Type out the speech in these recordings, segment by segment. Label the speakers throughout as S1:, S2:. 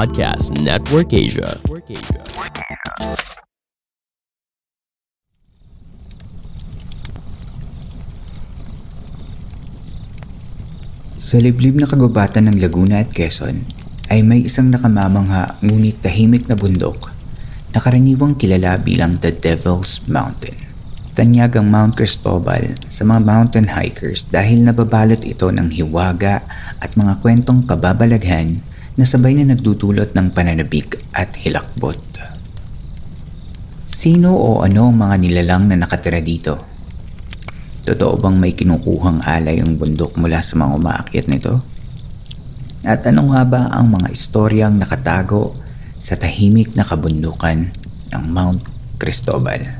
S1: Podcast Network Asia.
S2: Sa liblib na kagubatan ng Laguna at Quezon ay may isang nakamamangha ngunit tahimik na bundok na karaniwang kilala bilang the Devil's Mountain. Tanyag ang Mount Cristobal sa mga mountain hikers dahil nababalot ito ng hiwaga at mga kwentong kababalaghan na sabay na nagdudulot ng pananabik at hilakbot. Sino o ano ang mga nilalang na nakatira dito? Totoo bang may kinukuhang alay ang bundok mula sa mga umaakyat nito? At ano nga ba ang mga istoryang nakatago sa tahimik na kabundukan ng Mount Cristobal?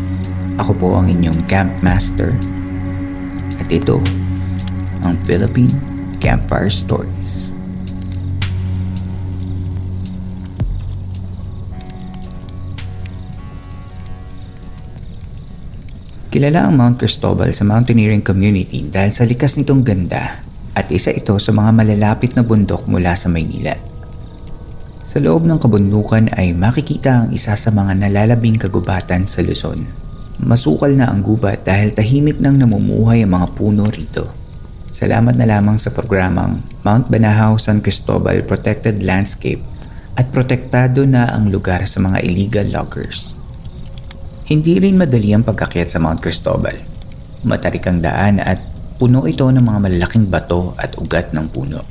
S2: Ako po ang inyong camp master at ito ang Philippine Campfire Stories. Kilala ang Mount Cristobal sa mountaineering community dahil sa likas nitong ganda at isa ito sa mga malalapit na bundok mula sa Maynila. Sa loob ng kabundukan ay makikita ang isa sa mga nalalabing kagubatan sa Luzon. Masukal na ang gubat dahil tahimik nang namumuhay ang mga puno rito. Salamat na lamang sa programang Mount Banahaw San Cristobal Protected Landscape at protektado na ang lugar sa mga illegal loggers. Hindi rin madali ang pagkakyat sa Mount Cristobal. Matarik ang daan at puno ito ng mga malalaking bato at ugat ng puno.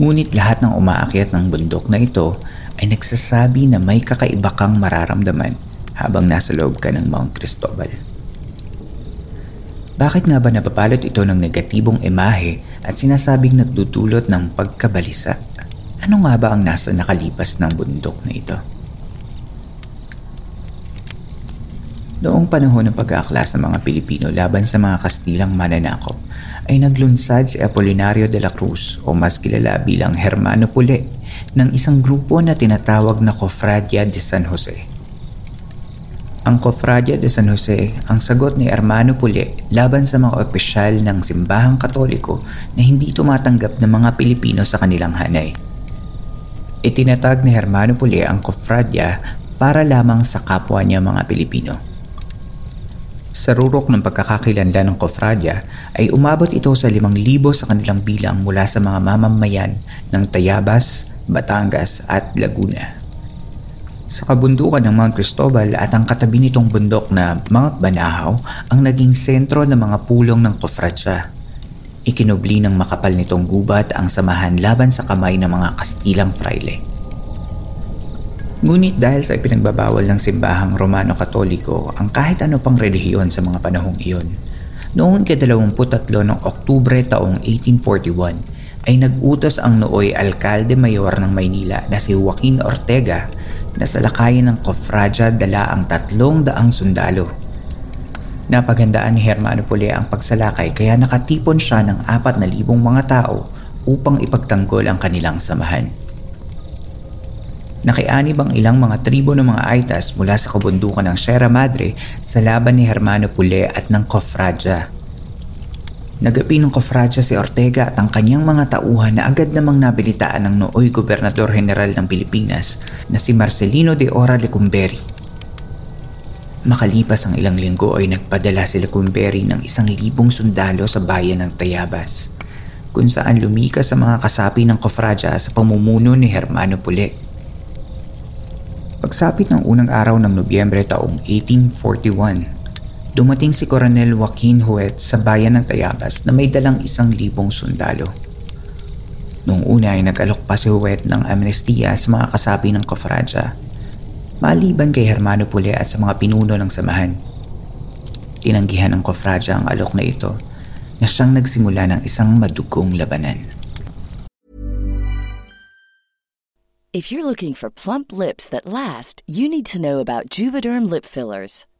S2: Ngunit lahat ng umaakyat ng bundok na ito ay nagsasabi na may kakaiba kang mararamdaman habang nasa loob ka ng Mount Cristobal. Bakit nga ba nababalot ito ng negatibong imahe at sinasabing nagdudulot ng pagkabalisa? Ano nga ba ang nasa nakalipas ng bundok na ito? Noong panahon ng pag-aaklas ng mga Pilipino laban sa mga Kastilang mananakop, ay naglunsad si Apolinario de la Cruz o mas kilala bilang Hermano Pule ng isang grupo na tinatawag na Cofradia de San Jose. Ang Cofradia de San Jose ang sagot ni Hermano Pule laban sa mga opisyal ng simbahang katoliko na hindi tumatanggap ng mga Pilipino sa kanilang hanay. Itinatag ni Hermano Pule ang Cofradia para lamang sa kapwa niya mga Pilipino. Sa rurok ng pagkakakilanlan ng Kofradya ay umabot ito sa 5,000 sa kanilang bilang mula sa mga mamamayan ng Tayabas, Batangas at Laguna. Sa kabundukan ng Mount Cristobal at ang katabi nitong bundok na Mount Banahaw ang naging sentro ng mga pulong ng Kofradya. Ikinubli ng makapal nitong gubat ang samahan laban sa kamay ng mga Kastilang fraile. Ngunit dahil sa ipinagbabawal ng simbahang Romano-Katoliko ang kahit ano pang relihiyon sa mga panahong iyon, noong ika-23 ng Oktubre taong 1841 ay nag-utos ang nooy alkalde mayor ng Maynila na si Joaquin Ortega na sa lakayin ng Kofradya dala ang tatlong daang sundalo. Napagandaan ni Hermano Pule ang pagsalakay kaya nakatipon siya ng 4,000 mga tao upang ipagtanggol ang kanilang samahan. Nakianib ang ilang mga tribo ng mga Aitas mula sa kabundukan ng Sierra Madre sa laban ni Hermano Pule at ng Cofradja. Nagapi ng kofradya si Ortega at ang kanyang mga tauhan na agad namang nabilitaan ng nooy Gobernador General ng Pilipinas na si Marcelino de Ora Lecumberi. Makalipas ang ilang linggo ay nagpadala si Lecumberi ng isang libong sundalo sa bayan ng Tayabas kung saan lumikas sa mga kasapi ng kofradya sa pamumuno ni Hermano Pule. Pagsapit ng unang araw ng Nobyembre taong 1841, dumating si Coronel Joaquin Huet sa bayan ng Tayabas na may dalang isang libong sundalo. Noong una ay nag-alok pa si Huet ng amnestiya sa mga kasapi ng kofradya, maliban kay Hermano Pule at sa mga pinuno ng samahan. Tinanggihan ng kofradya ang alok na ito na siyang nagsimula ng isang madugong labanan.
S3: If you're looking for plump lips that last, you need to know about Juvederm lip fillers.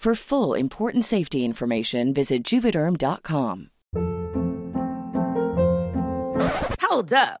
S3: For full important safety information, visit juvederm.com.
S4: Hold up.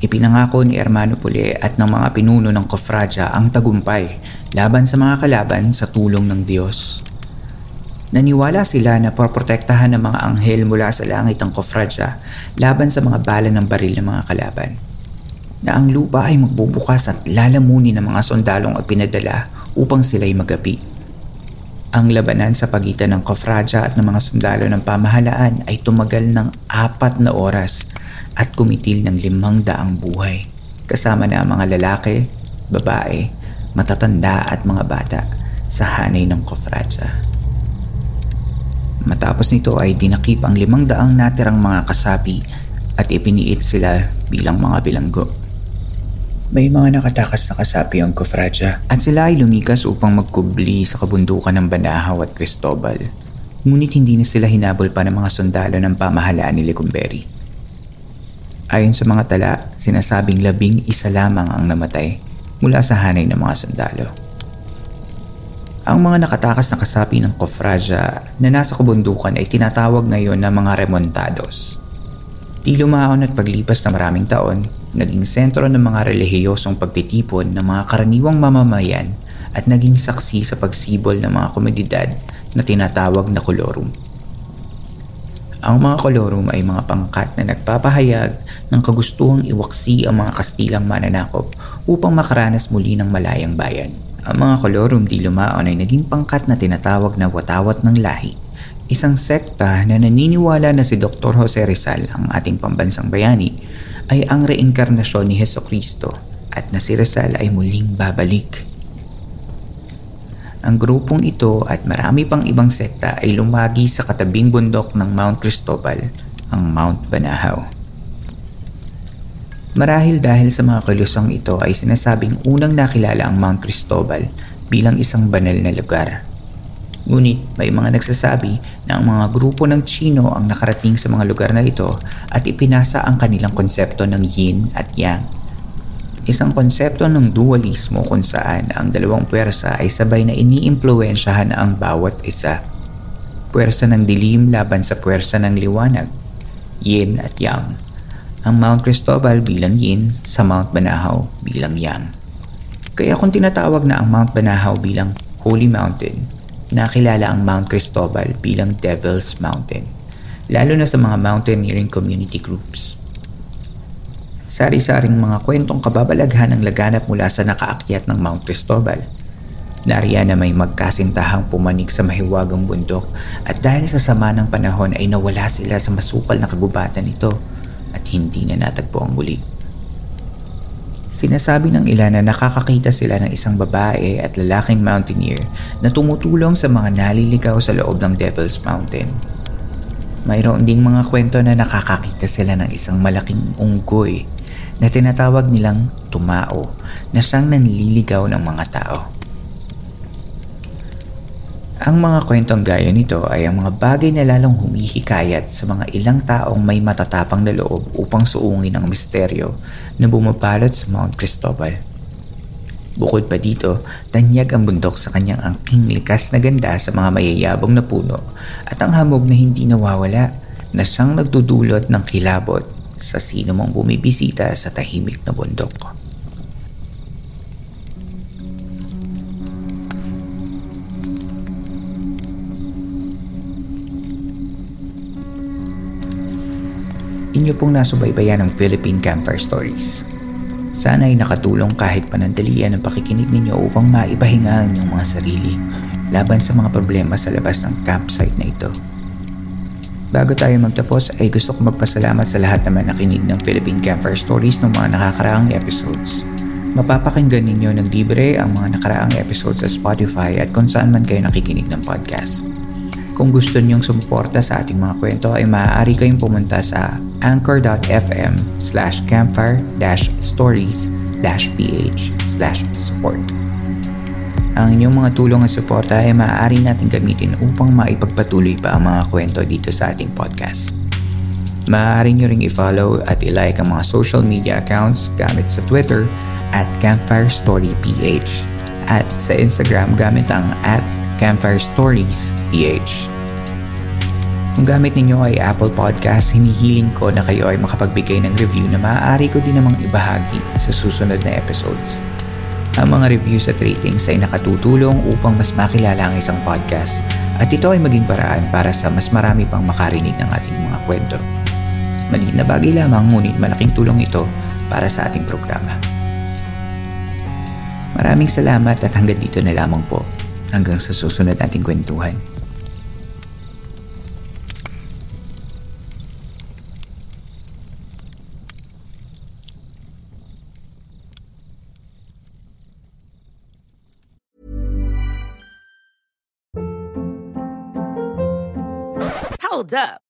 S2: Ipinangako ni Hermano Pule at ng mga pinuno ng kofradya ang tagumpay laban sa mga kalaban sa tulong ng Diyos. Naniwala sila na proprotektahan ng mga anghel mula sa langit ang kofradya laban sa mga bala ng baril ng mga kalaban. Na ang lupa ay magbubukas at lalamunin ng mga sundalong pinadala upang sila'y magapi. Ang labanan sa pagitan ng kofradya at ng mga sundalo ng pamahalaan ay tumagal ng apat na oras at kumitil ng limang daang buhay. Kasama na ang mga lalaki, babae, matatanda at mga bata sa hanay ng kofradya. Matapos nito ay dinakip ang limang daang natirang mga kasapi at ipiniit sila bilang mga bilanggo. May mga nakatakas na kasapi ang kofradya at sila ay lumikas upang magkubli sa kabundukan ng Banahaw at Cristobal. Ngunit hindi na sila hinabol pa ng mga sundalo ng pamahalaan ni Lecumberi. Ayon sa mga tala, sinasabing labing isa lamang ang namatay mula sa hanay ng mga sundalo. Ang mga nakatakas na kasapi ng kofradya na nasa kabundukan ay tinatawag ngayon na mga remontados. Di lumaon at paglipas na maraming taon, naging sentro ng mga relihiyosong pagtitipon ng mga karaniwang mamamayan at naging saksi sa pagsibol ng mga komunidad na tinatawag na kolorum. Ang mga kolorum ay mga pangkat na nagpapahayag ng kagustuhang iwaksi ang mga Kastilang mananakop upang makaranas muli ng malayang bayan. Ang mga kolorum di lumaon ay naging pangkat na tinatawag na watawat ng lahi isang sekta na naniniwala na si Dr. Jose Rizal, ang ating pambansang bayani, ay ang reinkarnasyon ni Heso Kristo at na si Rizal ay muling babalik. Ang grupong ito at marami pang ibang sekta ay lumagi sa katabing bundok ng Mount Cristobal, ang Mount Banahaw. Marahil dahil sa mga kilusang ito ay sinasabing unang nakilala ang Mount Cristobal bilang isang banal na lugar. Ngunit may mga nagsasabi na ang mga grupo ng Chino ang nakarating sa mga lugar na ito at ipinasa ang kanilang konsepto ng yin at yang. Isang konsepto ng dualismo kung saan ang dalawang puwersa ay sabay na iniimpluensyahan ang bawat isa. Puwersa ng dilim laban sa puwersa ng liwanag. yin at yang. Ang Mount Cristobal bilang yin sa Mount Banahaw bilang yang. Kaya kung tinatawag na ang Mount Banahaw bilang Holy Mountain, nakilala ang Mount Cristobal bilang Devil's Mountain, lalo na sa mga mountaineering community groups. Sari-saring mga kwentong kababalaghan ang laganap mula sa nakaakyat ng Mount Cristobal. Nariyan na may magkasintahang pumanik sa mahiwagang bundok at dahil sa sama ng panahon ay nawala sila sa masukal na kagubatan nito at hindi na natagpo ang muli. Sinasabi ng ilan na nakakakita sila ng isang babae at lalaking mountaineer na tumutulong sa mga naliligaw sa loob ng Devil's Mountain. Mayroon ding mga kwento na nakakakita sila ng isang malaking unggoy na tinatawag nilang tumao na siyang nanliligaw ng mga tao. Ang mga kwentong gaya nito ay ang mga bagay na lalong humihikayat sa mga ilang taong may matatapang na loob upang suungin ang misteryo na bumabalot sa Mount Cristobal. Bukod pa dito, tanyag ang bundok sa kanyang angking likas na ganda sa mga mayayabong na puno at ang hamog na hindi nawawala na siyang nagdudulot ng kilabot sa sino mang bumibisita sa tahimik na bundok. Inyo pong nasubaybayan ng Philippine Campfire Stories. Sana ay nakatulong kahit panandalian ang pakikinig ninyo upang maipahinga ang inyong mga sarili laban sa mga problema sa labas ng campsite na ito. Bago tayo magtapos ay gusto ko magpasalamat sa lahat naman nakinig ng Philippine Campfire Stories ng mga nakakaraang episodes. Mapapakinggan ninyo ng libre ang mga nakaraang episodes sa Spotify at kung saan man kayo nakikinig ng podcast. Kung gusto niyong sumuporta sa ating mga kwento ay maaari kayong pumunta sa anchor.fm slash campfire stories ph slash support. Ang inyong mga tulong at suporta ay maaari natin gamitin upang maipagpatuloy pa ang mga kwento dito sa ating podcast. Maaari nyo ring i-follow at i-like ang mga social media accounts gamit sa Twitter at Campfire Story PH at sa Instagram gamit ang at Campfire Stories PH. Kung gamit ninyo ay Apple Podcast, hinihiling ko na kayo ay makapagbigay ng review na maaari ko din namang ibahagi sa susunod na episodes. Ang mga reviews at ratings ay nakatutulong upang mas makilala ang isang podcast at ito ay maging paraan para sa mas marami pang makarinig ng ating mga kwento. Maliit na bagay lamang ngunit malaking tulong ito para sa ating programa. Maraming salamat at hanggang dito na lamang po. Hanggang sa susunod nating kwentuhan.
S4: Hold up.